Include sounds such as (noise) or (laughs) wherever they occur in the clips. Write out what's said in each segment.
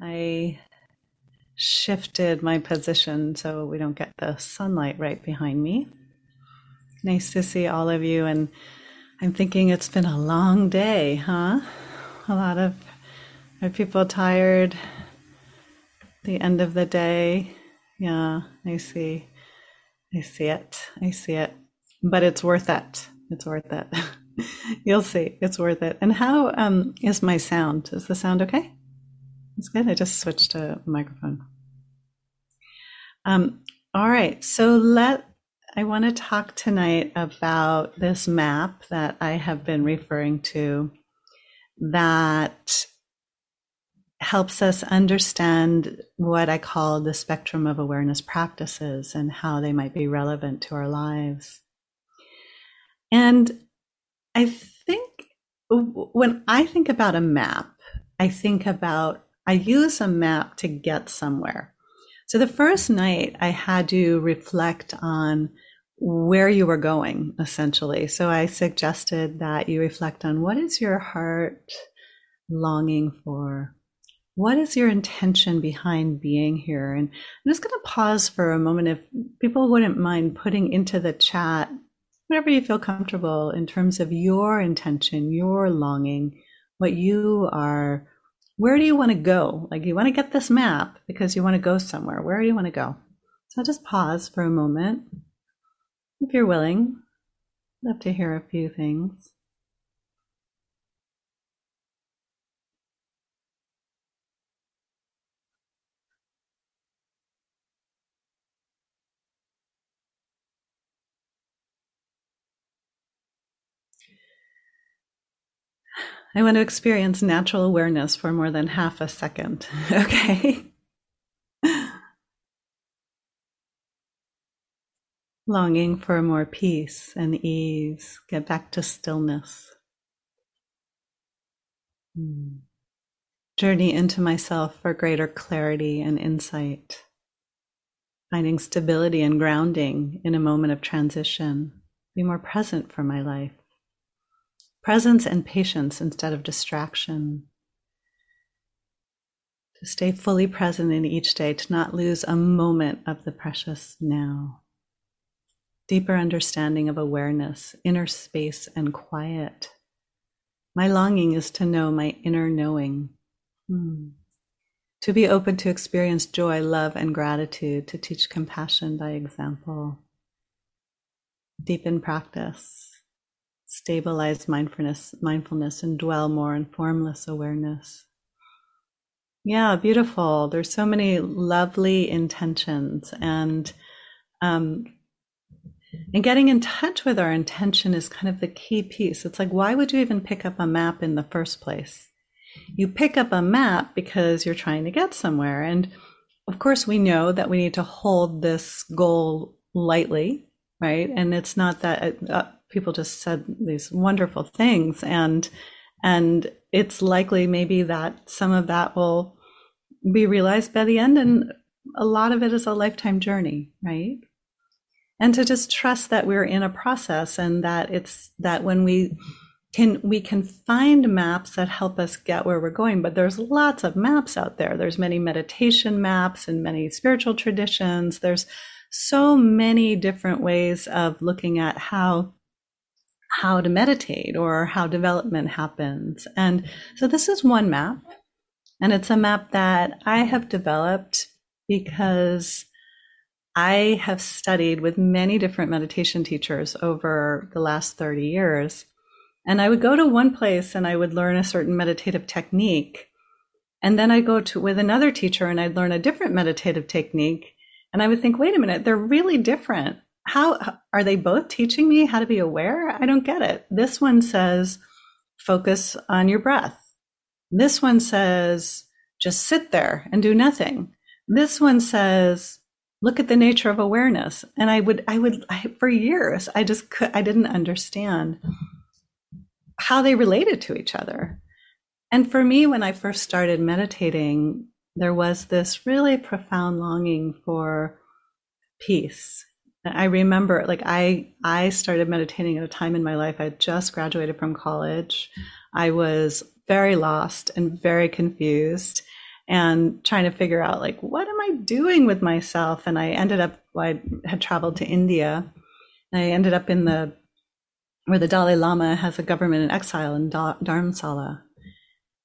I shifted my position so we don't get the sunlight right behind me. Nice to see all of you. And I'm thinking it's been a long day, huh? A lot of are people tired? The end of the day. Yeah, I see. I see it. I see it. But it's worth it. It's worth it. (laughs) You'll see. It's worth it. And how um, is my sound? Is the sound okay? It's good. I just switched to microphone. Um, all right. So let I want to talk tonight about this map that I have been referring to that helps us understand what I call the spectrum of awareness practices and how they might be relevant to our lives. And I think when I think about a map, I think about, I use a map to get somewhere. So the first night I had to reflect on where you were going, essentially. So I suggested that you reflect on what is your heart longing for? What is your intention behind being here? And I'm just going to pause for a moment if people wouldn't mind putting into the chat whatever you feel comfortable in terms of your intention, your longing, what you are. Where do you want to go? Like you want to get this map because you want to go somewhere. Where do you want to go? So just pause for a moment. If you're willing, I'd love to hear a few things. I want to experience natural awareness for more than half a second. (laughs) Okay. Longing for more peace and ease, get back to stillness. Journey into myself for greater clarity and insight. Finding stability and grounding in a moment of transition. Be more present for my life presence and patience instead of distraction. To stay fully present in each day, to not lose a moment of the precious now. Deeper understanding of awareness, inner space, and quiet. My longing is to know my inner knowing. Hmm. To be open to experience joy, love, and gratitude, to teach compassion by example. Deepen practice stabilize mindfulness, mindfulness and dwell more in formless awareness. Yeah, beautiful. There's so many lovely intentions and um, and getting in touch with our intention is kind of the key piece. It's like, why would you even pick up a map in the first place? You pick up a map because you're trying to get somewhere. And of course, we know that we need to hold this goal lightly, right? And it's not that uh, people just said these wonderful things. And and it's likely maybe that some of that will be realized by the end. And a lot of it is a lifetime journey right? And to just trust that we're in a process and that it's that when we can we can find maps that help us get where we're going. But there's lots of maps out there. There's many meditation maps and many spiritual traditions. There's so many different ways of looking at how how to meditate or how development happens. And so this is one map, and it's a map that I have developed because I have studied with many different meditation teachers over the last 30 years. And I would go to one place and I would learn a certain meditative technique. And then I'd go to with another teacher and I'd learn a different meditative technique. And I would think, wait a minute, they're really different how are they both teaching me how to be aware? I don't get it. This one says focus on your breath. This one says just sit there and do nothing. This one says look at the nature of awareness. And I would I would I, for years I just could I didn't understand how they related to each other. And for me when I first started meditating there was this really profound longing for peace I remember like I I started meditating at a time in my life I just graduated from college. I was very lost and very confused and trying to figure out like what am I doing with myself. And I ended up I had traveled to India. And I ended up in the where the Dalai Lama has a government in exile in Dharamsala.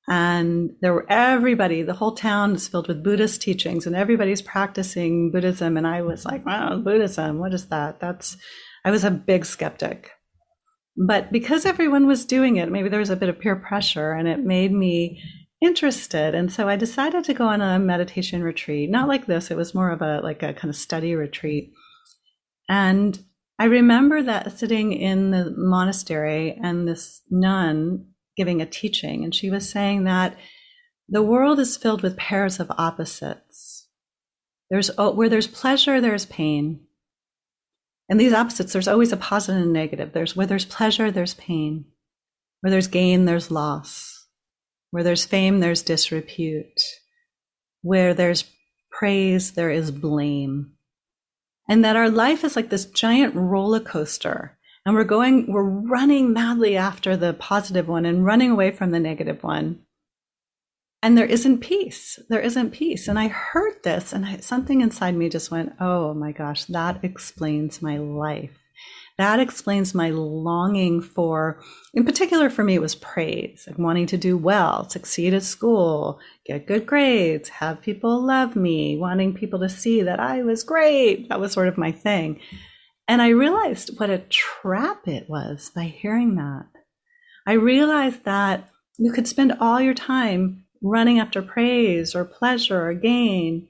And there were everybody, the whole town is filled with Buddhist teachings, and everybody's practicing Buddhism. And I was like, wow, Buddhism, what is that? That's, I was a big skeptic. But because everyone was doing it, maybe there was a bit of peer pressure, and it made me interested. And so I decided to go on a meditation retreat, not like this, it was more of a like a kind of study retreat. And I remember that sitting in the monastery and this nun giving a teaching, and she was saying that the world is filled with pairs of opposites. There's where there's pleasure, there's pain. And these opposites, there's always a positive and negative. There's where there's pleasure, there's pain. Where there's gain, there's loss. Where there's fame, there's disrepute. Where there's praise, there is blame and that our life is like this giant roller coaster and we're going we're running madly after the positive one and running away from the negative one and there isn't peace there isn't peace and i heard this and I, something inside me just went oh my gosh that explains my life that explains my longing for, in particular for me, it was praise, like wanting to do well, succeed at school, get good grades, have people love me, wanting people to see that I was great. That was sort of my thing. And I realized what a trap it was by hearing that. I realized that you could spend all your time running after praise or pleasure or gain,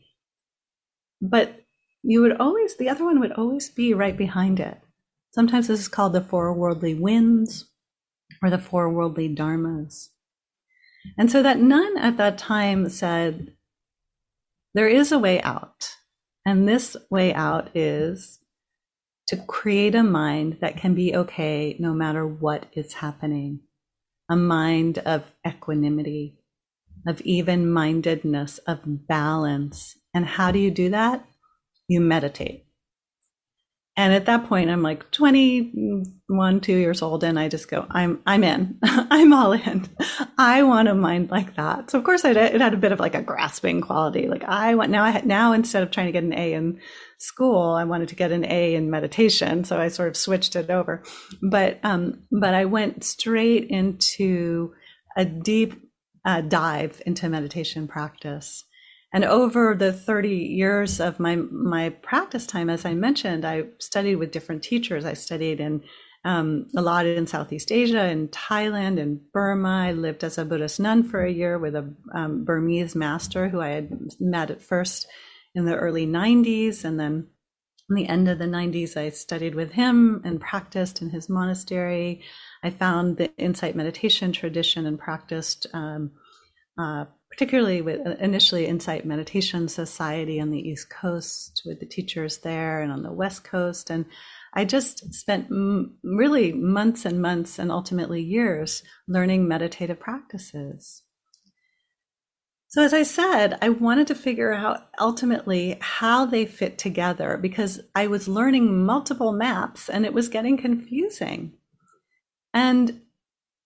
but you would always, the other one would always be right behind it. Sometimes this is called the four worldly winds or the four worldly dharmas. And so that nun at that time said, There is a way out. And this way out is to create a mind that can be okay no matter what is happening, a mind of equanimity, of even mindedness, of balance. And how do you do that? You meditate. And at that point, I'm like 21, two years old, and I just go, I'm, I'm in, (laughs) I'm all in. I want a mind like that. So of course, it, it had a bit of like a grasping quality. Like I want now, I had, now instead of trying to get an A in school, I wanted to get an A in meditation. So I sort of switched it over. But, um, but I went straight into a deep uh, dive into meditation practice. And over the 30 years of my my practice time, as I mentioned, I studied with different teachers. I studied in um, a lot in Southeast Asia, in Thailand, in Burma. I lived as a Buddhist nun for a year with a um, Burmese master who I had met at first in the early 90s, and then in the end of the 90s, I studied with him and practiced in his monastery. I found the insight meditation tradition and practiced. Um, uh, particularly with uh, initially Insight Meditation Society on the East Coast with the teachers there and on the West Coast. And I just spent m- really months and months and ultimately years learning meditative practices. So, as I said, I wanted to figure out ultimately how they fit together because I was learning multiple maps and it was getting confusing. And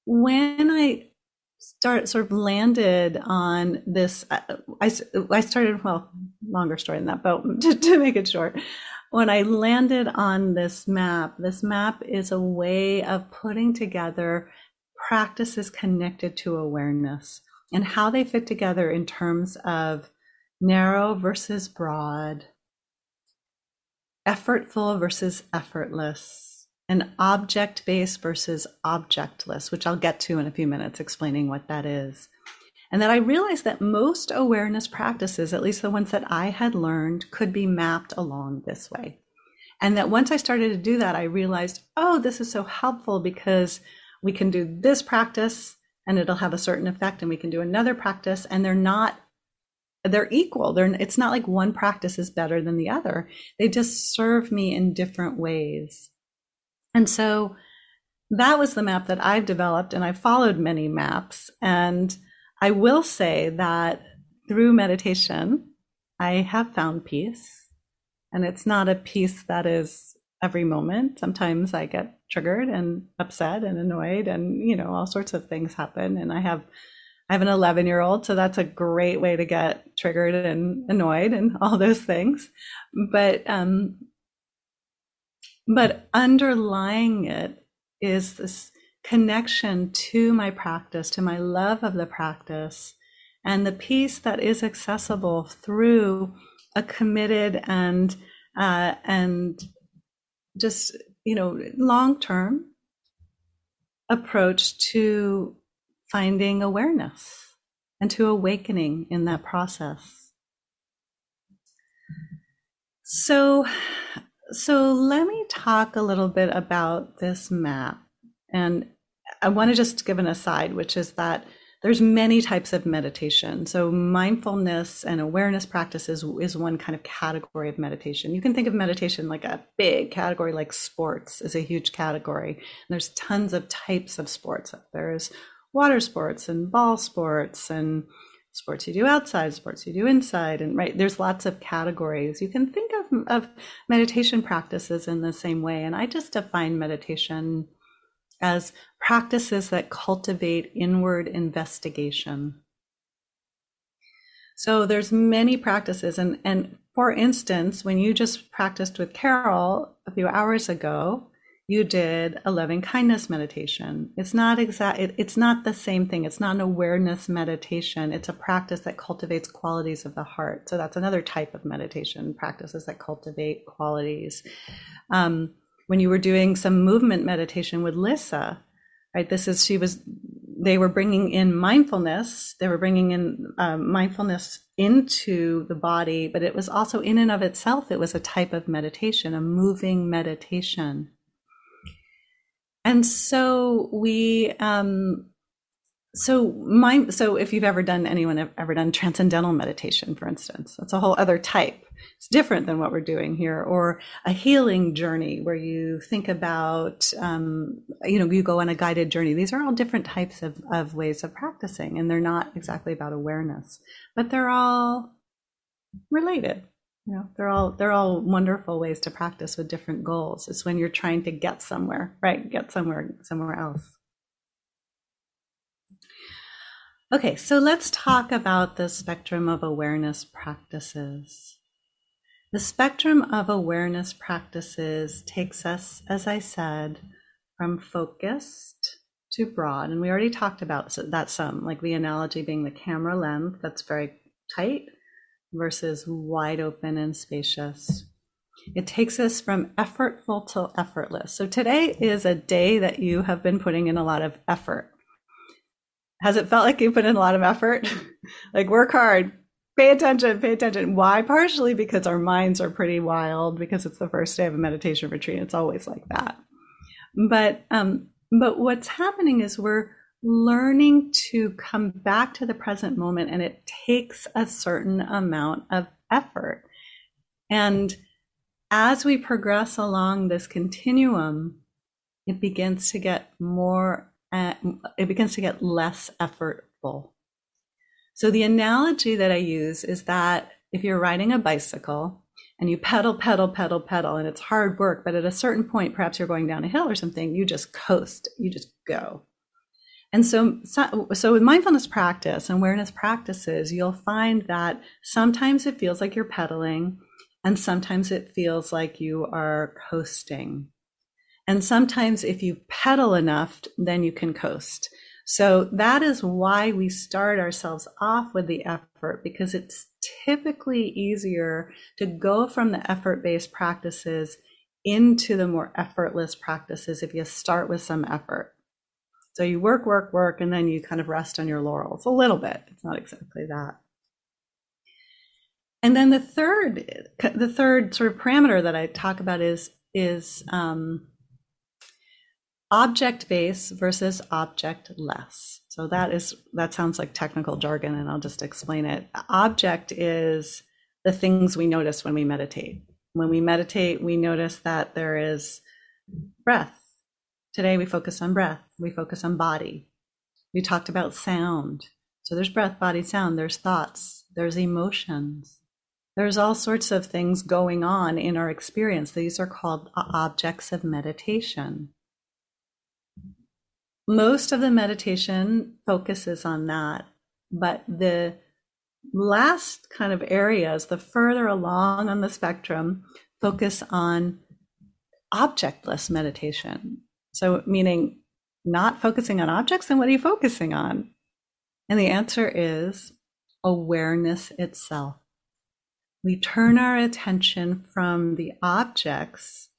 when I start sort of landed on this uh, I, I started well longer story than that but (laughs) to, to make it short when i landed on this map this map is a way of putting together practices connected to awareness and how they fit together in terms of narrow versus broad effortful versus effortless and object based versus objectless, which I'll get to in a few minutes explaining what that is. And that I realized that most awareness practices, at least the ones that I had learned, could be mapped along this way. And that once I started to do that, I realized, oh, this is so helpful because we can do this practice and it'll have a certain effect, and we can do another practice, and they're not they're equal. They're it's not like one practice is better than the other. They just serve me in different ways. And so that was the map that I've developed, and I followed many maps. And I will say that through meditation, I have found peace. And it's not a peace that is every moment. Sometimes I get triggered and upset and annoyed, and you know, all sorts of things happen. And I have I have an 11 year old, so that's a great way to get triggered and annoyed and (laughs) all those things. But um, but underlying it is this connection to my practice, to my love of the practice, and the peace that is accessible through a committed and uh, and just you know long term approach to finding awareness and to awakening in that process. So, so let me talk a little bit about this map. And I want to just give an aside, which is that there's many types of meditation. So mindfulness and awareness practices is one kind of category of meditation. You can think of meditation like a big category, like sports is a huge category. And there's tons of types of sports. There's water sports and ball sports and sports you do outside, sports you do inside, and right there's lots of categories. You can think of of meditation practices in the same way, and I just define meditation as practices that cultivate inward investigation. So there's many practices and and for instance, when you just practiced with Carol a few hours ago, you did a loving kindness meditation. It's not exact it, it's not the same thing. It's not an awareness meditation. It's a practice that cultivates qualities of the heart. So that's another type of meditation, practices that cultivate qualities. Um, when you were doing some movement meditation with Lissa, right? This is, she was, they were bringing in mindfulness. They were bringing in um, mindfulness into the body, but it was also in and of itself, it was a type of meditation, a moving meditation. And so we, um, so my so if you've ever done anyone ever done transcendental meditation for instance that's a whole other type. It's different than what we're doing here. Or a healing journey where you think about um, you know you go on a guided journey. These are all different types of, of ways of practicing and they're not exactly about awareness. But they're all related you know. They're all they're all wonderful ways to practice with different goals. It's when you're trying to get somewhere right get somewhere somewhere else Okay, so let's talk about the spectrum of awareness practices. The spectrum of awareness practices takes us, as I said, from focused to broad. And we already talked about that some, like the analogy being the camera lens that's very tight versus wide open and spacious. It takes us from effortful to effortless. So today is a day that you have been putting in a lot of effort has it felt like you put in a lot of effort? (laughs) like work hard, pay attention, pay attention. Why? Partially because our minds are pretty wild because it's the first day of a meditation retreat. It's always like that. But um, but what's happening is we're learning to come back to the present moment, and it takes a certain amount of effort. And as we progress along this continuum, it begins to get more uh, it begins to get less effortful. So the analogy that I use is that if you're riding a bicycle and you pedal, pedal, pedal, pedal, and it's hard work, but at a certain point, perhaps you're going down a hill or something, you just coast, you just go. And so, so, so with mindfulness practice and awareness practices, you'll find that sometimes it feels like you're pedaling, and sometimes it feels like you are coasting. And sometimes if you pedal enough, then you can coast. So that is why we start ourselves off with the effort because it's typically easier to go from the effort based practices into the more effortless practices if you start with some effort. So you work, work, work, and then you kind of rest on your laurels a little bit. It's not exactly that. And then the third, the third sort of parameter that I talk about is is um, object base versus object less. So that is that sounds like technical jargon and I'll just explain it. Object is the things we notice when we meditate. When we meditate, we notice that there is breath. Today we focus on breath. We focus on body. We talked about sound. So there's breath, body, sound, there's thoughts, there's emotions. There's all sorts of things going on in our experience. These are called uh, objects of meditation most of the meditation focuses on that. But the last kind of areas, the further along on the spectrum, focus on objectless meditation. So, meaning not focusing on objects, then what are you focusing on? And the answer is awareness itself. We turn our attention from the objects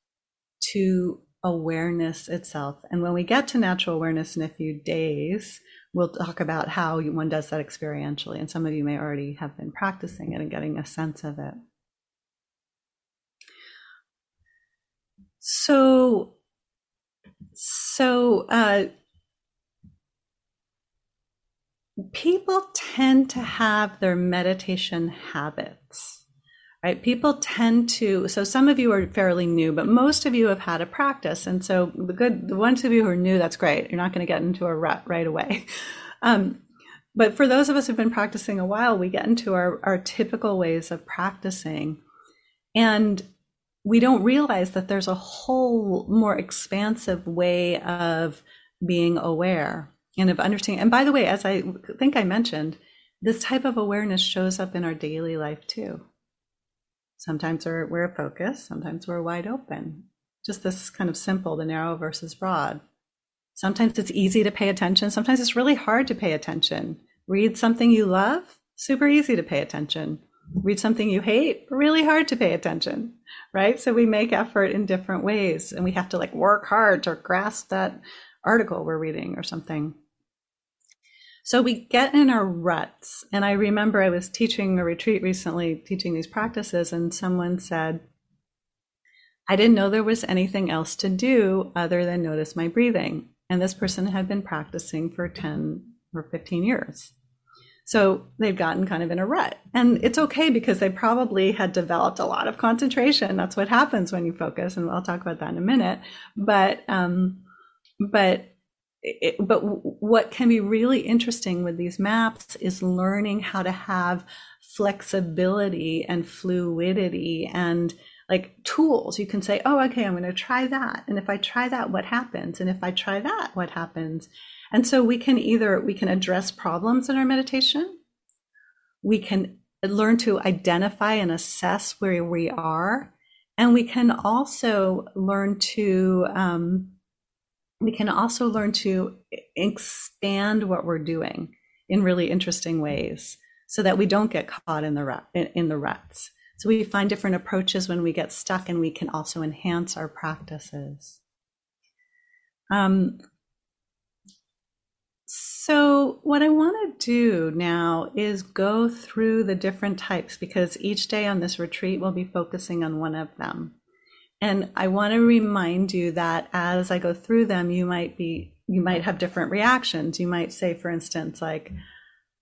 to awareness itself. And when we get to natural awareness in a few days, we'll talk about how one does that experientially. And some of you may already have been practicing it and getting a sense of it. So, so uh, people tend to have their meditation habits right? People tend to so some of you are fairly new but most of you have had a practice. And so the good the ones of you who are new that's great. You're not going to get into a rut right away. (laughs) Um, but for those of us who've been practicing a while we get into our, our typical ways of practicing. And we don't realize that there's a whole more expansive way of being aware and of understanding. And by the way, as I think I mentioned, this type of awareness shows up in our daily life too. Sometimes we're, we're focused, sometimes we're wide open. Just this kind of simple, the narrow versus broad. Sometimes it's easy to pay attention, sometimes it's really hard to pay attention. Read something you love, super easy to pay attention read something you hate, really hard to pay attention, right? So we make effort in different ways and we have to like work hard to grasp that article we're reading or something. So we get in our ruts. And I remember I was teaching a retreat recently, teaching these practices, and someone said, I didn't know there was anything else to do other than notice my breathing. And this person had been practicing for 10 or 15 years. So they've gotten kind of in a rut. And it's okay because they probably had developed a lot of concentration. That's what happens when you focus. And I'll talk about that in a minute. But, um, but, it, but what can be really interesting with these maps is learning how to have flexibility and fluidity and like tools. You can say, oh, okay, I'm going to try that. And if I try that, what happens? And if I try that, what happens? And so we can either we can address problems in our meditation, we can learn to identify and assess where we are, and we can also learn to um, we can also learn to expand what we're doing in really interesting ways, so that we don't get caught in the rut, in, the ruts. So we find different approaches when we get stuck, and we can also enhance our practices. Um, so, what I want to do now is go through the different types because each day on this retreat we'll be focusing on one of them. And I want to remind you that as I go through them, you might be you might have different reactions. You might say, for instance, like,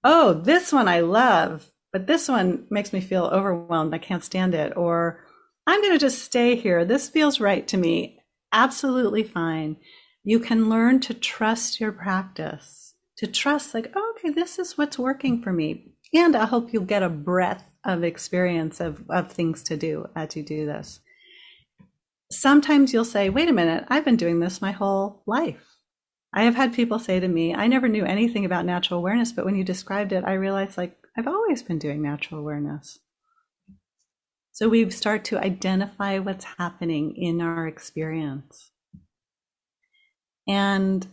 oh, this one I love, but this one makes me feel overwhelmed. I can't stand it. Or I'm going to just stay here. This feels right to me. Absolutely fine. You can learn to trust your practice to trust like oh, okay this is what's working for me and i hope you'll get a breadth of experience of, of things to do as you do this sometimes you'll say wait a minute i've been doing this my whole life i have had people say to me i never knew anything about natural awareness but when you described it i realized like i've always been doing natural awareness so we start to identify what's happening in our experience and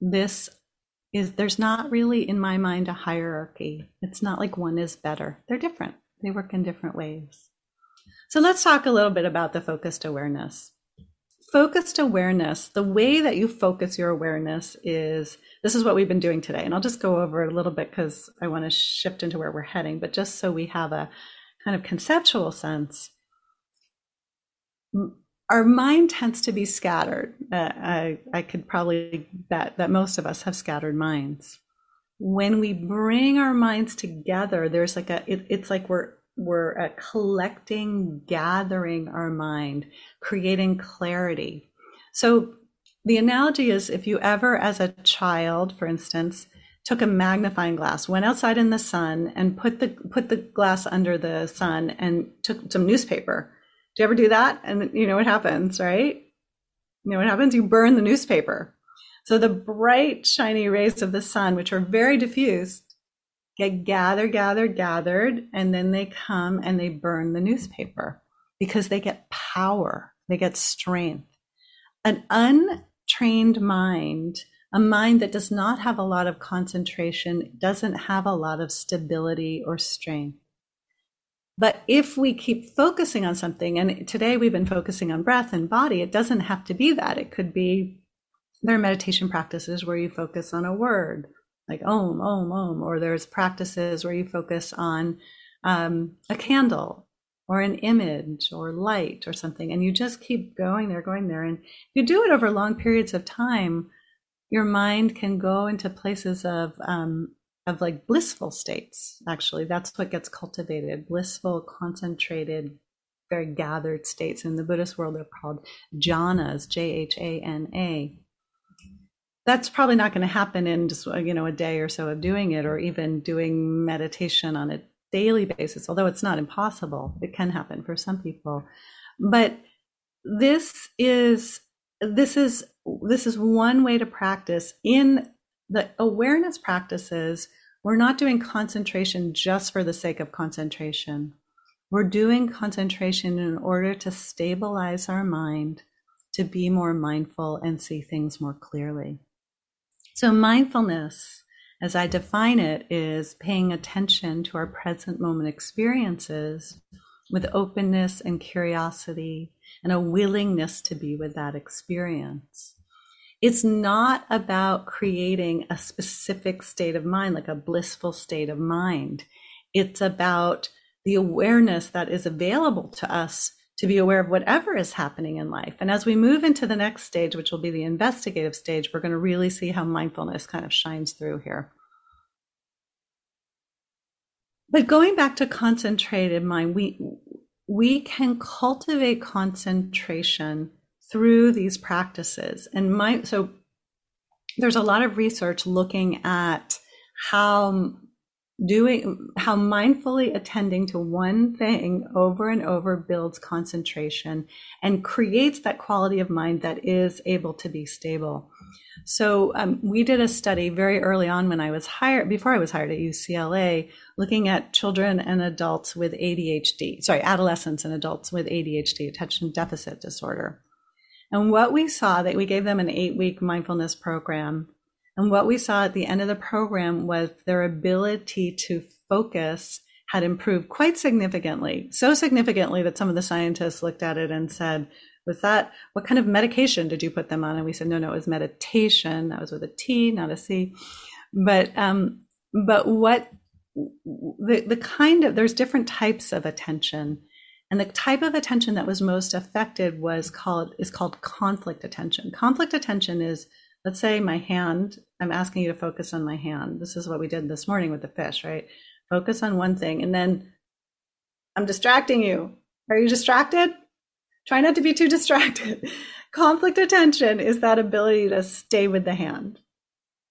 this is there's not really in my mind a hierarchy. It's not like one is better. They're different. They work in different ways. So let's talk a little bit about the focused awareness. Focused awareness, the way that you focus your awareness is this is what we've been doing today. And I'll just go over it a little bit because I want to shift into where we're heading, but just so we have a kind of conceptual sense our mind tends to be scattered. Uh, I, I could probably bet that most of us have scattered minds. When we bring our minds together, there's like a, it, it's like we're, we're uh, collecting, gathering our mind, creating clarity. So the analogy is if you ever, as a child, for instance, took a magnifying glass, went outside in the sun and put the, put the glass under the sun and took some newspaper do you ever do that? And you know what happens, right? You know what happens? You burn the newspaper. So the bright, shiny rays of the sun, which are very diffused, get gathered, gathered, gathered, and then they come and they burn the newspaper because they get power, they get strength. An untrained mind, a mind that does not have a lot of concentration, doesn't have a lot of stability or strength. But if we keep focusing on something, and today we've been focusing on breath and body, it doesn't have to be that. It could be there are meditation practices where you focus on a word like om, om, om, or there's practices where you focus on um, a candle or an image or light or something, and you just keep going there, going there. And you do it over long periods of time, your mind can go into places of um, of like blissful states. Actually, that's what gets cultivated: blissful, concentrated, very gathered states. In the Buddhist world, they're called jhanas, J H A N A that's probably not going to happen in just uh, you know a day or so of doing it or even doing meditation on a daily basis although it's not impossible. It can happen for some people. But this is this is this is one way to practice. In the awareness practices we're not doing concentration just for the sake of concentration. We're doing concentration in order to stabilize our mind to be more mindful and see things more clearly so, mindfulness, as I define it, is paying attention to our present moment experiences with openness and curiosity and a willingness to be with that experience. It's not about creating a specific state of mind, like a blissful state of mind. It's about the awareness that is available to us to be aware of whatever is happening in life. And as we move into the next stage, which will be the investigative stage, we're going to really see how mindfulness kind of shines through here. But going back to concentrated mind, we we can cultivate concentration through these practices. And my so there's a lot of research looking at how doing how mindfully attending to one thing over and over builds concentration and creates that quality of mind that is able to be stable. So um, we did a study very early on when i was hired before i was hired at ucla looking at children and adults with adhd sorry adolescents and adults with adhd attention deficit disorder. And what we saw that we gave them an eight week mindfulness program and what we saw at the end of the program was their ability to focus had improved quite significantly. So significantly that some of the scientists looked at it and said, was that what kind of medication did you put them on? And we said, no, no, it was meditation. That was with a T, not a C. But um, but what the the kind of there's different types of attention. And the type of attention that was most affected was called is called conflict attention. Conflict attention is let's say my hand, I'm asking you to focus on my hand. This is what we did this morning with the fish, right? Focus on one thing and then I'm distracting you. Are you distracted? Try not to be too distracted. (laughs) Conflict attention is that ability to stay with the hand.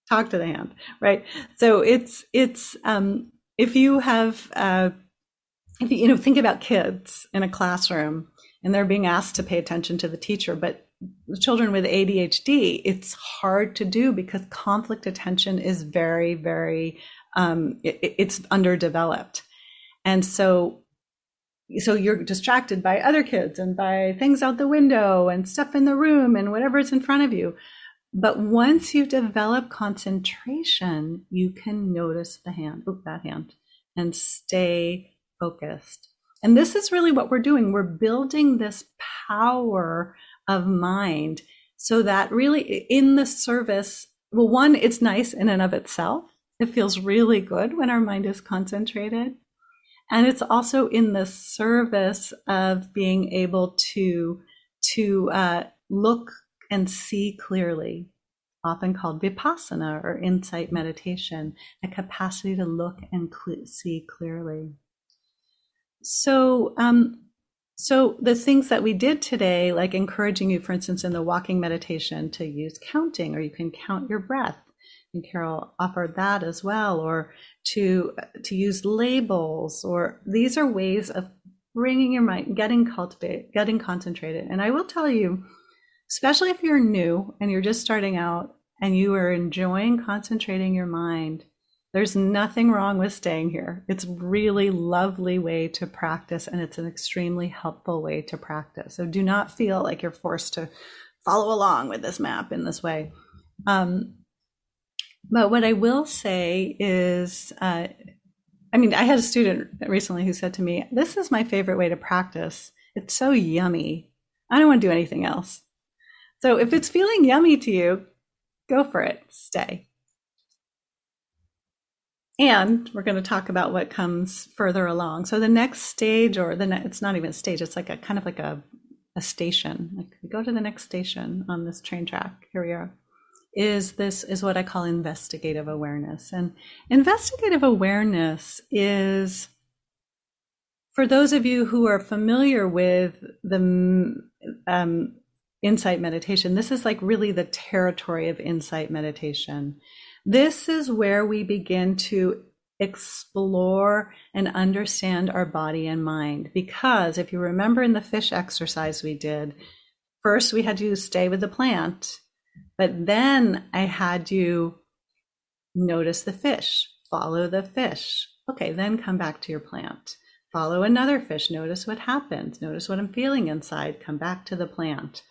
Talk to the hand, right? So it's it's um if you have uh if you, you know think about kids in a classroom and they're being asked to pay attention to the teacher, but children with ADHD, it's hard to do because conflict attention is very, very, um, it, it's underdeveloped. And so, so you're distracted by other kids and by things out the window and stuff in the room and whatever's in front of you. But once you develop concentration, you can notice the hand, oop, that hand, and stay focused. And this is really what we're doing. We're building this power of mind so that really in the service, well, one, it's nice in and of itself. It feels really good when our mind is concentrated. And it's also in the service of being able to, to uh, look and see clearly, often called vipassana or insight meditation, a capacity to look and cl- see clearly. So, um, so the things that we did today, like encouraging you, for instance, in the walking meditation to use counting, or you can count your breath. And Carol offered that as well, or to to use labels, or these are ways of bringing your mind, getting cultivated, getting concentrated. And I will tell you, especially if you're new and you're just starting out and you are enjoying concentrating your mind, There's nothing wrong with staying here. It's really lovely way to practice and it's an extremely helpful way to practice. So do not feel like you're forced to follow along with this map in this way. Um, but what I will say is, uh, I mean, I had a student recently who said to me, This is my favorite way to practice. It's so yummy. I don't want to do anything else. So if it's feeling yummy to you, go for it. Stay. And we're going to talk about what comes further along. So the next stage, or the ne- it's not even a stage, it's like a kind of like a, a station. Like we go to the next station on this train track. Here we are. Is this is what I call investigative awareness. And investigative awareness is for those of you who are familiar with the um, insight meditation, this is like really the territory of insight meditation. This is where we begin to explore and understand our body and mind. Because if you remember in the fish exercise we did, first we had to stay with the plant, but then I had you notice the fish, follow the fish. Okay, then come back to your plant. Follow another fish, notice what happens, notice what I'm feeling inside, come back to the plant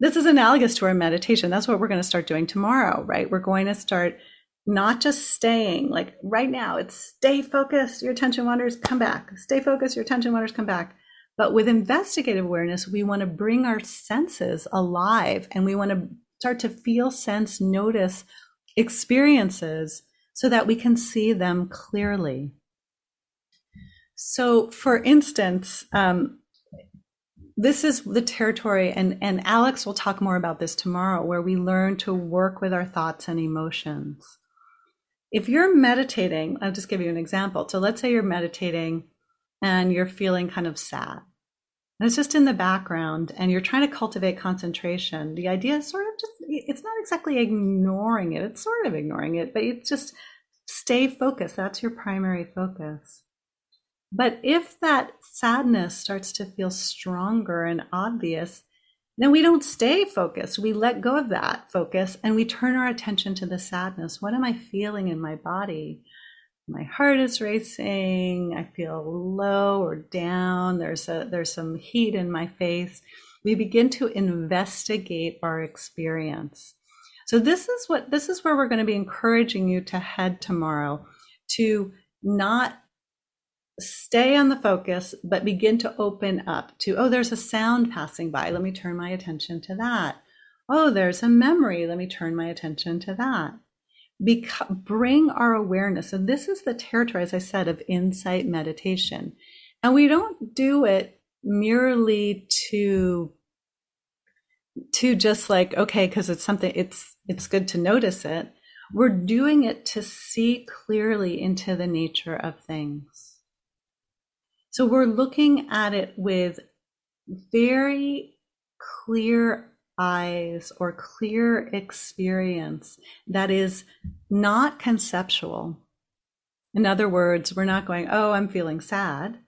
this is analogous to our meditation. That's what we're going to start doing tomorrow, right? We're going to start not just staying like right now, it's stay focused, your attention wanders, come back. Stay focused, your attention wanders, come back. But with investigative awareness, we want to bring our senses alive and we want to start to feel, sense, notice experiences so that we can see them clearly. So, for instance, um, this is the territory and and alex will talk more about this tomorrow where we learn to work with our thoughts and emotions. If you're meditating i'll just give you an example. So let's say you're meditating and you're feeling kind of sad. And it's just in the background and you're trying to cultivate concentration. The idea is sort of just it's not exactly ignoring it. It's sort of ignoring it but it's just stay focused. That's your primary focus but if that sadness starts to feel stronger and obvious, then we don't stay focused. We let go of that focus and we turn our attention to the sadness. What am I feeling in my body? My heart is racing. I feel low or down. There's a there's some heat in my face. We begin to investigate our experience. So this is what this is where we're going to be encouraging you to head tomorrow to not stay on the focus, but begin to open up to, oh, there's a sound passing by. Let me turn my attention to that. Oh, there's a memory. Let me turn my attention to that. Beca- bring our awareness. And this is the territory, as I said, of insight meditation. And we don't do it merely to to just like okay because it's something it's it's good to notice it we're doing it to see clearly into the nature of things so we're looking at it with very clear eyes or clear experience that is not conceptual. In other words, we're not going, oh, I'm feeling sad.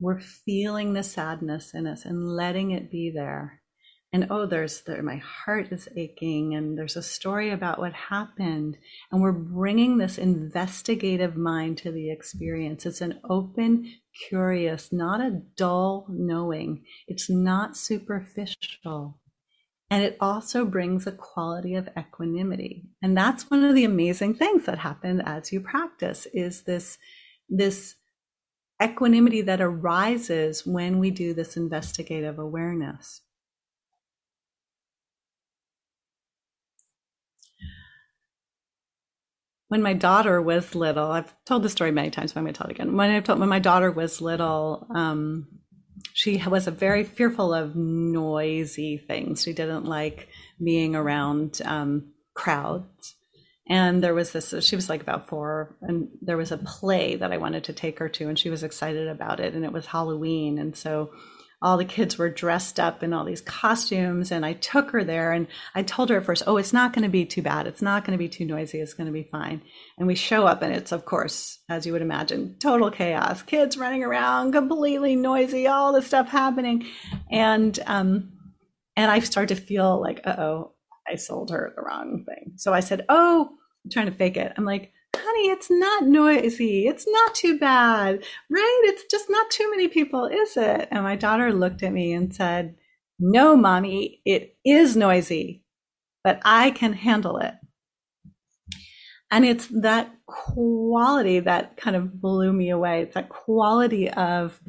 We're feeling the sadness in us and letting it be there and oh there's there my heart is aching and there's a story about what happened. And we're bringing this investigative mind to the experience. It's an open curious not a dull knowing. It's not superficial. And it also brings a quality of equanimity. And that's one of the amazing things that happen as you practice is this this equanimity that arises when we do this investigative awareness when my daughter was little, I've told the story many times, but I'm going to tell it again. When I told when my daughter was little, um, she was a very fearful of noisy things. She didn't like being around um, crowds. And there was this, she was like about four, and there was a play that I wanted to take her to, and she was excited about it. And it was Halloween. And so all the kids were dressed up in all these costumes and I took her there and I told her at first, oh, it's not going to be too bad. It's not going to be too noisy. It's going to be fine. And we show up and it's, of course, as you would imagine, total chaos. Kids running around, completely noisy, all this stuff happening. And, um, and I started to feel like, uh oh, I sold her the wrong thing. So I said, oh, I'm trying to fake it. I'm like, honey, it's not noisy. It's not too bad, right? It's just not too many people, is it? And my daughter looked at me and said, no, mommy, it is noisy, but I can handle it. And it's that quality that kind of blew me away. It's that quality of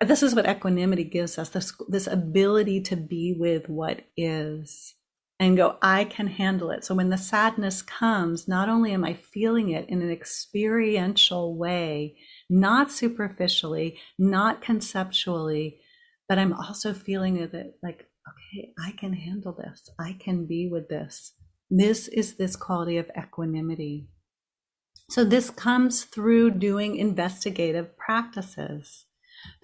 this is what equanimity gives us this, this ability to be with what is and go, I can handle it. So when the sadness comes, not only am I feeling it in an experiential way, not superficially, not conceptually, but I'm also feeling it like, okay, I can handle this. I can be with this. This is this quality of equanimity. So this comes through doing investigative practices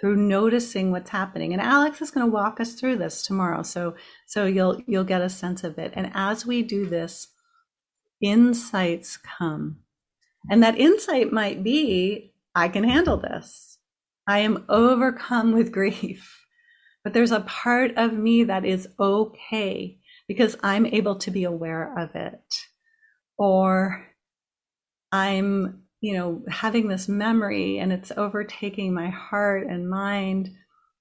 through noticing what's happening. And Alex is going to walk us through this tomorrow. So so you'll you'll get a sense of it. And as we do this, insights come. And that insight might be I can handle this. I am overcome with grief. But there's a part of me that is okay because I'm able to be aware of it. Or I'm you know, having this memory and it's overtaking my heart and mind.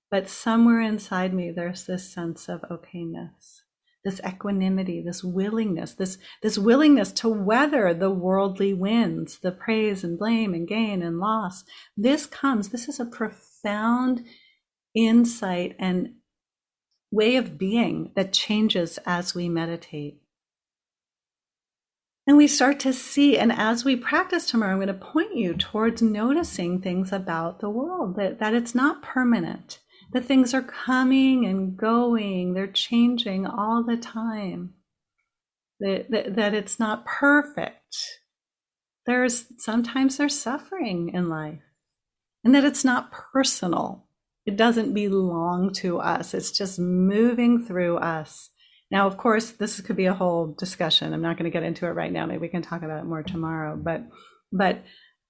But somewhere inside me, there's this sense of okayness, this equanimity, this willingness, this, this willingness to weather the worldly winds, the praise and blame and gain and loss. This comes, this is a profound insight and way of being that changes as we meditate. And we start to see, and as we practice tomorrow, I'm going to point you towards noticing things about the world that, that it's not permanent, that things are coming and going, they're changing all the time, that, that, that it's not perfect. There's sometimes there's suffering in life, and that it's not personal. It doesn't belong to us, it's just moving through us now, of course, this could be a whole discussion. I'm not going to get into it right now. Maybe we can talk about it more tomorrow. But, but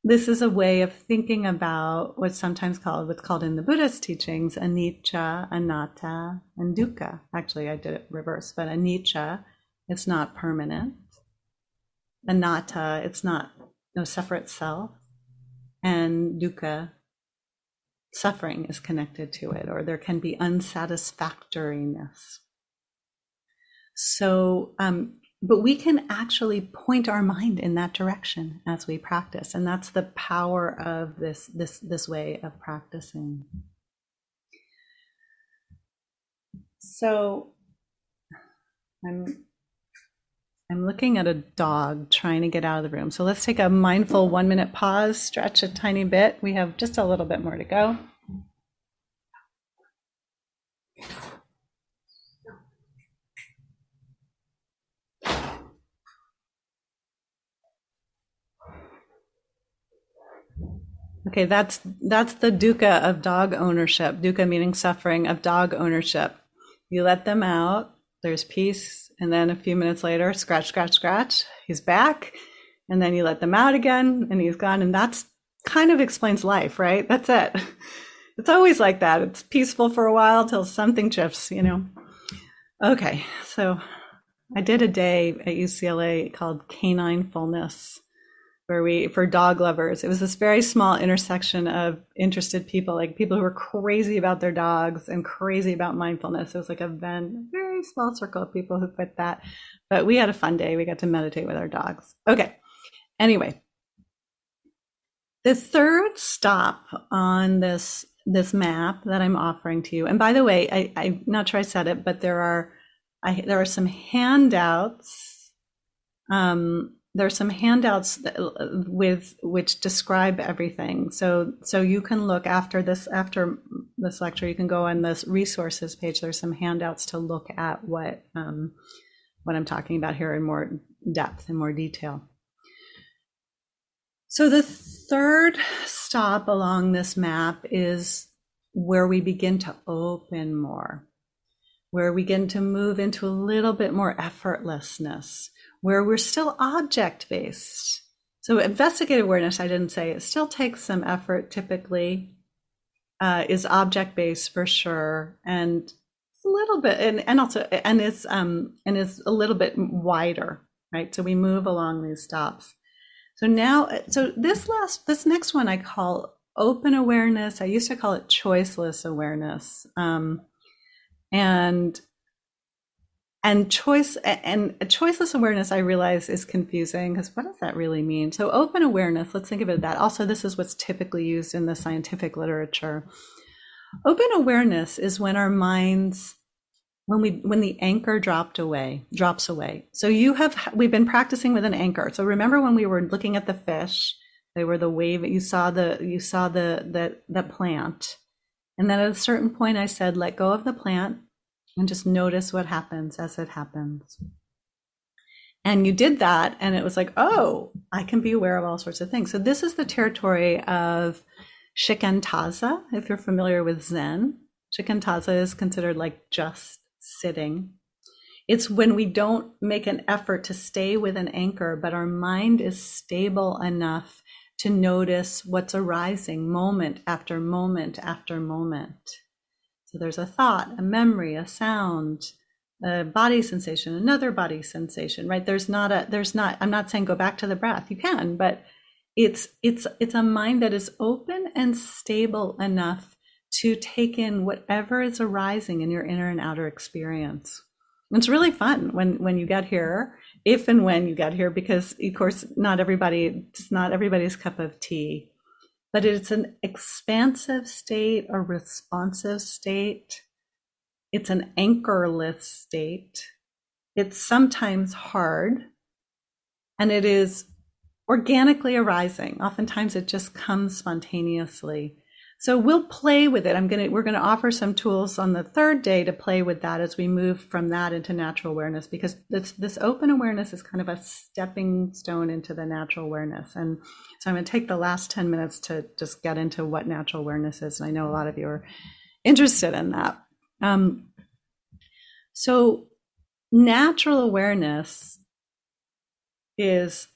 this is a way of thinking about what's sometimes called, what's called in the Buddhist teachings, anicca, anatta, and dukkha. Actually, I did it reverse, but anicca, it's not permanent. Anatta, it's not no separate self. And dukkha, suffering is connected to it, or there can be unsatisfactoriness. So, um, but we can actually point our mind in that direction as we practice, and that's the power of this this this way of practicing. So, I'm I'm looking at a dog trying to get out of the room. So let's take a mindful one minute pause, stretch a tiny bit. We have just a little bit more to go. Okay, that's that's the dukkha of dog ownership. Dukkha meaning suffering of dog ownership. You let them out, there's peace, and then a few minutes later, scratch, scratch, scratch, he's back, and then you let them out again, and he's gone, and that's kind of explains life, right? That's it. (laughs) It's always like that. It's peaceful for a while till something shifts, you know. Okay, so I did a day at UCLA called Canine Fullness where we for dog lovers it was this very small intersection of interested people like people who were crazy about their dogs and crazy about mindfulness. It was like a Venn, very small circle of people who fit that. But we had a fun day. We got to meditate with our dogs. Okay. Anyway the third stop on this this map that i'm offering to you and by the way I, i'm not sure i said it but there are I, there are some handouts um, there are some handouts with which describe everything. So so you can look after this after this lecture you can go on this resources page. There's some handouts to look at what um, what i'm talking about here in more depth and more detail. So the third stop along this map is where we begin to open more where we begin to move into a little bit more effortlessness where we're still object based. So, investigative awareness, I didn't say, it still takes some effort typically, uh, is object based for sure. And a little bit, and, and also, and is, um, and is a little bit wider, right? So we move along these stops. So now, so this last, this next one I call open awareness. I used to call it choiceless awareness. Um, and and choice and choiceless awareness i realize is confusing because what does that really mean? So open awareness let's think it that also this is what's typically used in the scientific literature. Open awareness is when our minds when we when the anchor dropped away drops away. So you have we've been practicing with an anchor. So remember when we were looking at the fish they were the wave you saw the you saw the the the plant. And then at a certain point i said let go of the plant and just notice what happens as it happens and you did that and it was like oh i can be aware of all sorts of things so this is the territory of shikantaza if you're familiar with zen shikantaza is considered like just sitting. It's when we don't make an effort to stay with an anchor, but our mind is stable enough to notice what's arising moment after moment after moment. So there's a thought, a memory, a sound, a body sensation, another body sensation, right? There's not a, there's not, I'm not saying go back to the breath. You can, but it's, it's, it's a mind that is open and stable enough to take in whatever is arising in your inner and outer experience. It's really fun when when you get here, if and when you get here, because of course not everybody it's not everybody's cup of tea, but it's an expansive state, a responsive state. It's an anchorless state. It's sometimes hard, and it is organically arising. Oftentimes it just comes spontaneously. So we'll play with it. I'm going to, we're going to offer some tools on the third day to play with that as we move from that into natural awareness, because this, this open awareness is kind of a stepping stone into the natural awareness. And so I'm going to take the last 10 minutes to just get into what natural awareness is. And I know a lot of you are interested in that. Um, so natural awareness is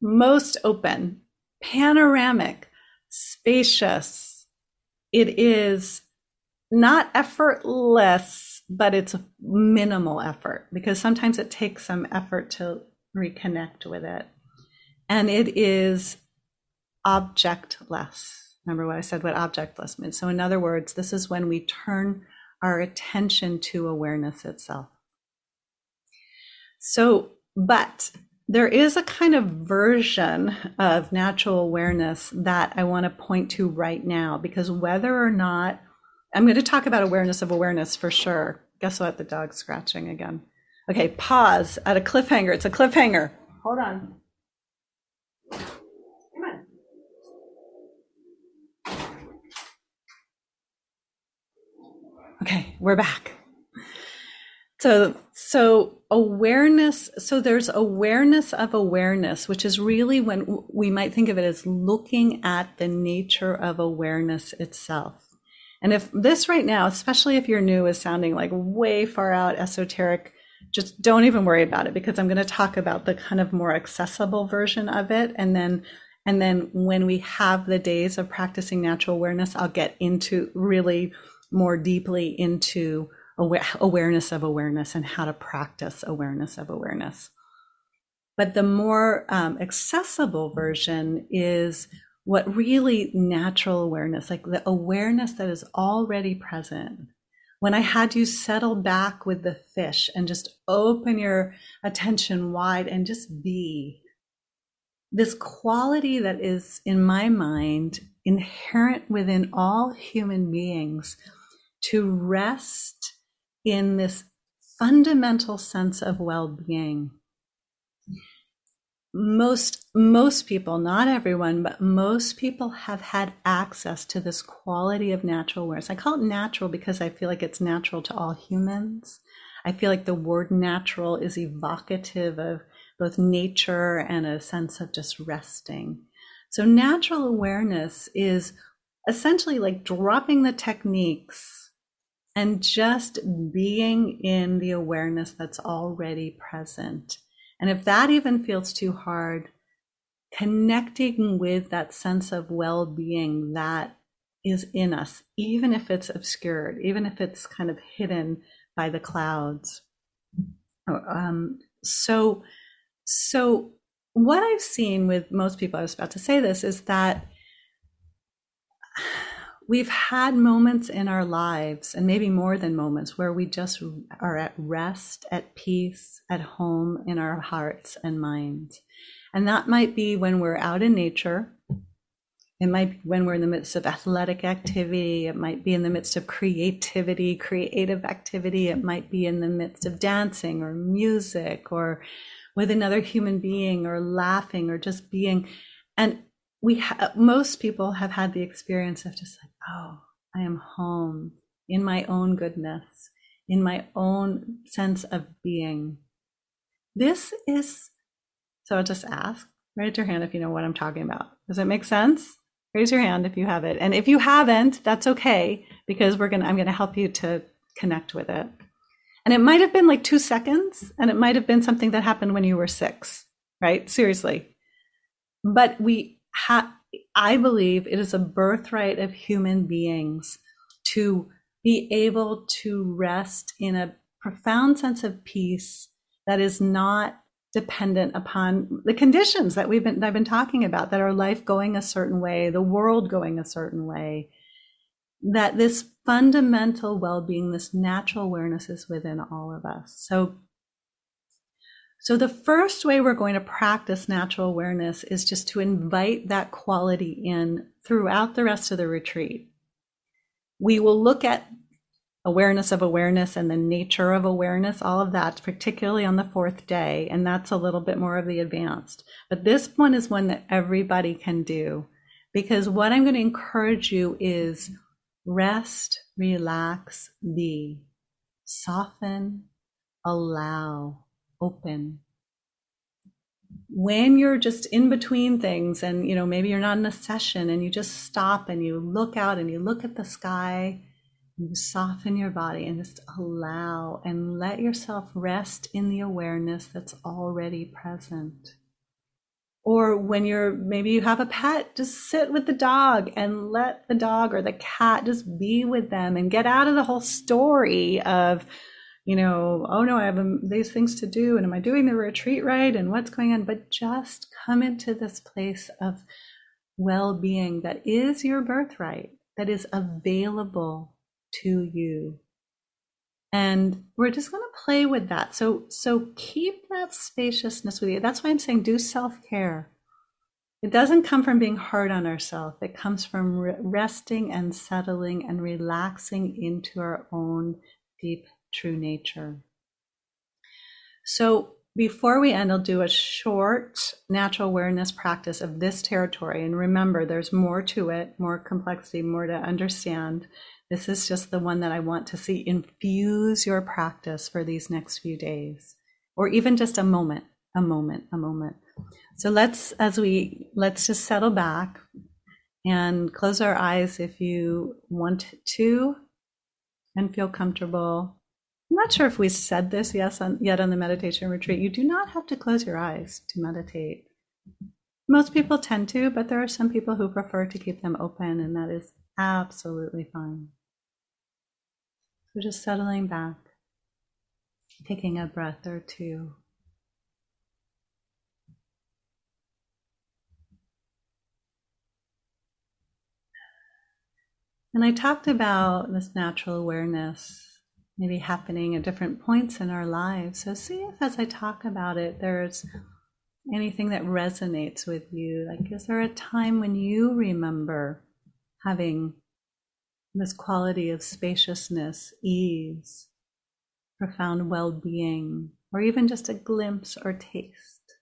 most open, panoramic, spacious, it is not effortless, but it's minimal effort because sometimes it takes some effort to reconnect with it. And it is objectless. Remember what I said, what objectless means. So, in other words, this is when we turn our attention to awareness itself. So, but there is a kind of version of natural awareness that I want to point to right now because whether or not I'm going to talk about awareness of awareness for sure. Guess what? The dog's scratching again. Okay, pause at a cliffhanger. It's a cliffhanger. Hold on. Come on. Okay, we're back. So, so awareness. So there's awareness of awareness, which is really when we might think of it as looking at the nature of awareness itself. And if this right now, especially if you're new, is sounding like way far out esoteric, just don't even worry about it because I'm going to talk about the kind of more accessible version of it. And then, and then when we have the days of practicing natural awareness, I'll get into really more deeply into aware, awareness of awareness and how to practice awareness of awareness. But the more um, accessible version is what really natural awareness, like the awareness that is already present. When I had you settle back with the fish and just open your attention wide and just be, this quality that is, in my mind, inherent within all human beings to rest in this fundamental sense of well-being. Most most people not everyone but most people have had access to this quality of natural awareness. I call it natural because i feel like it's natural to all humans. I feel like the word natural is evocative of both nature and a sense of just resting. So natural awareness is essentially like dropping the techniques and just being in the awareness that's already present. And if that even feels too hard, connecting with that sense of well being that is in us, even if it's obscured, even if it's kind of hidden by the clouds. Um, so, so what I've seen with most people, I was about to say this, is that we've had moments in our lives, and maybe more than moments, where we just are at rest, at peace, at home in our hearts and minds. And that might be when we're out in nature. It might be when we're in the midst of athletic activity. It might be in the midst of creativity, creative activity. It might be in the midst of dancing or music or with another human being or laughing or just being. And we ha- uh, most people have had the experience of just like, oh, I am home in my own goodness, in my own sense of being. This is so I'll just ask. Raise your hand if you know what I'm talking about. Does it make sense? Raise your hand if you have it. And if you haven't, that's okay because we're gonna I'm gonna help you to connect with it. And it might have been like two seconds, and it might have been something that happened when you were six, right? Seriously. But we have I believe it is a birthright of human beings to be able to rest in a profound sense of peace that is not dependent upon the conditions that we've been I've been talking about that our life going a certain way, the world going a certain way. That this fundamental well-being, this natural awareness is within all of us. So so the first way we're going to practice natural awareness is just to invite that quality in throughout the rest of the retreat. We will look at awareness of awareness and the nature of awareness, all of that, particularly on the fourth day. And that's a little bit more of the advanced. But this one is one that everybody can do because what I'm going to encourage you is rest, relax, be, soften, allow, open. When you're just in between things and you know maybe you're not in a session and you just stop and you look out and you look at the sky you soften your body and just allow and let yourself rest in the awareness that's already present. Or when you're maybe you have a pet, just sit with the dog and let the dog or the cat just be with them and get out of the whole story of, you know, oh no, I have um, these things to do and am I doing the retreat right and what's going on? But just come into this place of well being that is your birthright, that is available to you. And we're just going to play with that. So, so keep that spaciousness with you. That's why I'm saying do self care. It doesn't come from being hard on ourselves. It comes from resting and settling and relaxing into our own deep, true nature. So, before we end, I'll do a short natural awareness practice of this territory. And remember, there's more to it, more complexity, more to understand. This is just the one that I want to see infuse your practice for these next few days, or even just a moment, a moment, a moment. So let's, as we, let's just settle back and close our eyes if you want to and feel comfortable. I'm not sure if we said this yes on, yet on the meditation retreat. You do not have to close your eyes to meditate. Most people tend to, but there are some people who prefer to keep them open, and that is absolutely fine. So just settling back, taking a breath or two. And I talked about this natural awareness maybe happening at different points in our lives. So see if as I talk about it, there's anything that resonates with you. Like, is there a time when you remember having this quality of spaciousness, ease, profound well being, or even just a glimpse or taste.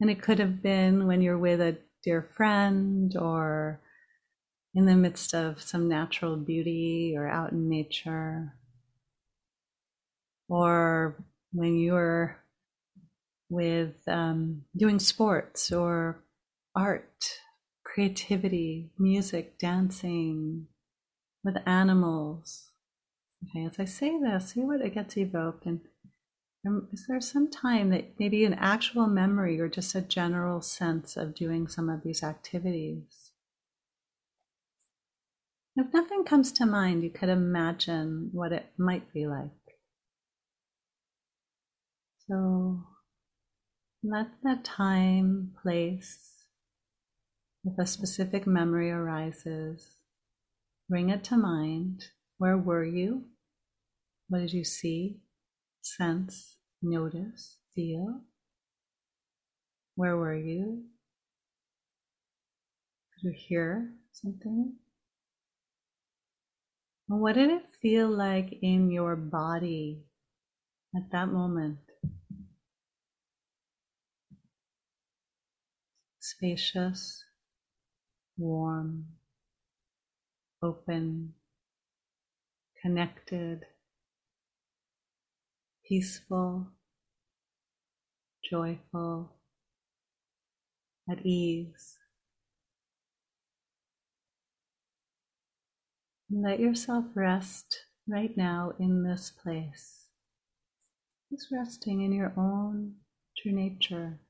And it could have been when you're with a dear friend or in the midst of some natural beauty or out in nature, or when you're with um, doing sports or art, creativity, music, dancing, with animals. Okay, as I say this, see what it gets evoked. And is there some time that maybe an actual memory or just a general sense of doing some of these activities? If nothing comes to mind, you could imagine what it might be like. So Let that time, place, if a specific memory arises, bring it to mind. Where were you? What did you see, sense, notice, feel? Where were you? Did you hear something? What did it feel like in your body at that moment? Spacious, warm, open, connected, peaceful, joyful, at ease. Let yourself rest right now in this place. Just resting in your own true nature.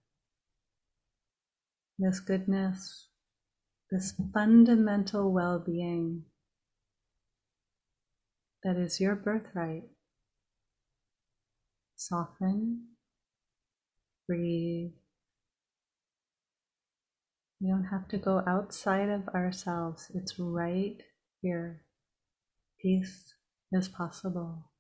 This goodness, this fundamental well being that is your birthright. Soften, breathe. We don't have to go outside of ourselves, it's right here. Peace is possible.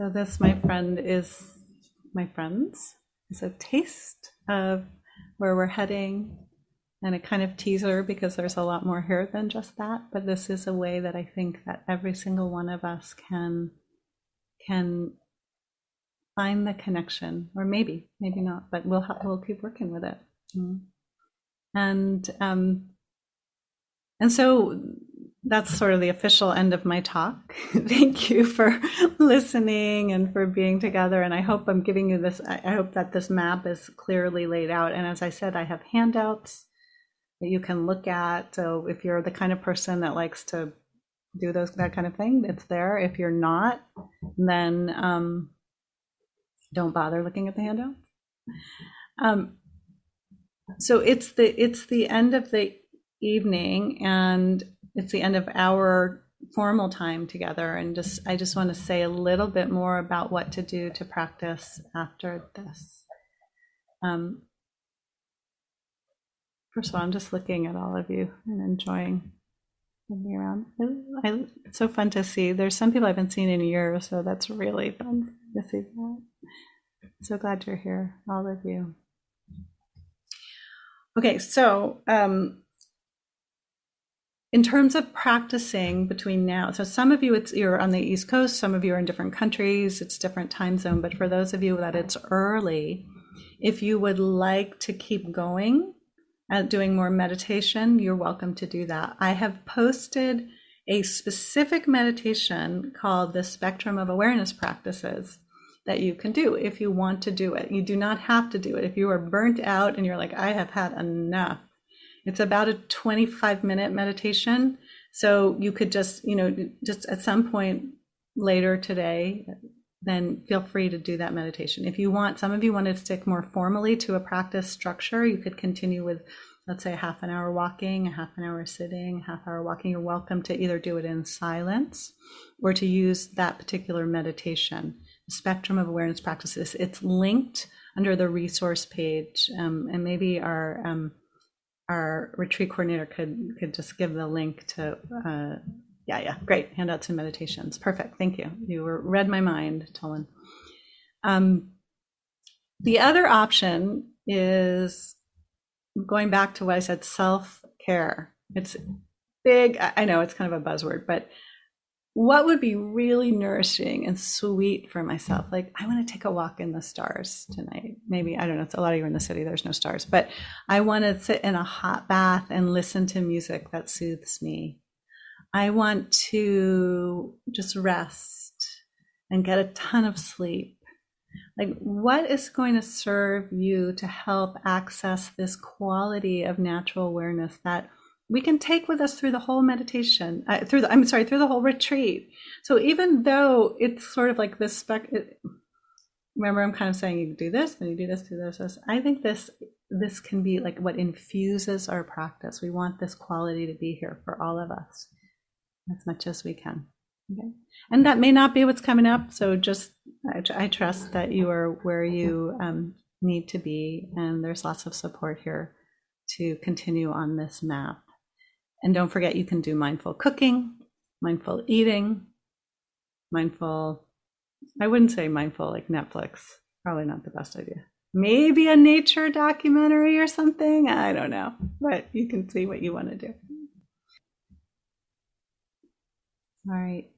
So, this, my friend, is my friends, is a taste of where we're heading and a kind of teaser because there's a lot more here than just that. But this is a way that I think that every single one of us can can find the connection, or maybe, maybe not, but we'll we'll keep working with it. Mm-hmm. And um, and so that's sort of the official end of my talk. (laughs) Thank you for listening and for being together. And I hope I'm giving you this, I hope that this map is clearly laid out. And as I said, I have handouts that you can look at. So if you're the kind of person that likes to do those, that kind of thing, it's there. If you're not, then um, don't bother looking at the handout. Um, so it's the it's the end of the evening and it's the end of our formal time together and just I just want to say a little bit more about what to do to practice after this. Um, first of all, I'm just looking at all of you and enjoying being around. I, it's so fun to see. There's some people I haven't seen in years, so that's really fun to see that. So glad you're here, all of you. Okay, so um, in terms of practicing between now so some of you it's you're on the east coast some of you are in different countries it's different time zone but for those of you that it's early if you would like to keep going at doing more meditation you're welcome to do that. I have posted a specific meditation called the spectrum of awareness practices that you can do if you want to do it. You do not have to do it. If you are burnt out and you're like i have had enough it's about a 25 minute meditation. So you could just, you know, just at some point later today, then feel free to do that meditation. If you want, some of you want to stick more formally to a practice structure, you could continue with, let's say, a half an hour walking, a half an hour sitting, half hour walking. You're welcome to either do it in silence or to use that particular meditation. The spectrum of awareness practices. It's linked under the resource page, um, and maybe our um, our retreat coordinator could could just give the link to uh, yeah yeah great handouts and meditations perfect thank you you were read my mind Tolan. Um, the other option is going back to what I said self care. It's big. I know it's kind of a buzzword, but what would be really nourishing and sweet for myself like i want to take a walk in the stars tonight maybe i don't know it's a lot of you in the city there's no stars but i want to sit in a hot bath and listen to music that soothes me i want to just rest and get a ton of sleep Like, what is going to serve you to help access this quality of natural awareness that we can take with us through the whole meditation, uh, through the, I'm sorry, through the whole retreat. So even though it's sort of like this spec, remember I'm kind of saying you do this, then you do this, do this, this. I think this this can be like what infuses our practice. We want this quality to be here for all of us as much as we can. Okay. And that may not be what's coming up. So just, I, I trust that you are where you um, need to be. And there's lots of support here to continue on this map. And don't forget, you can do mindful cooking, mindful eating, mindful, I wouldn't say mindful like Netflix, probably not the best idea. Maybe a nature documentary or something. I don't know, but you can see what you want to do. All right.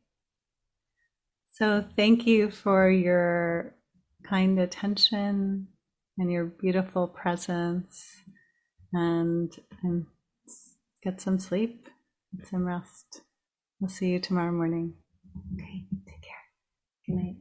So thank you for your kind attention and your beautiful presence and, and get some sleep, get some rest. We'll see you tomorrow morning. Okay, 没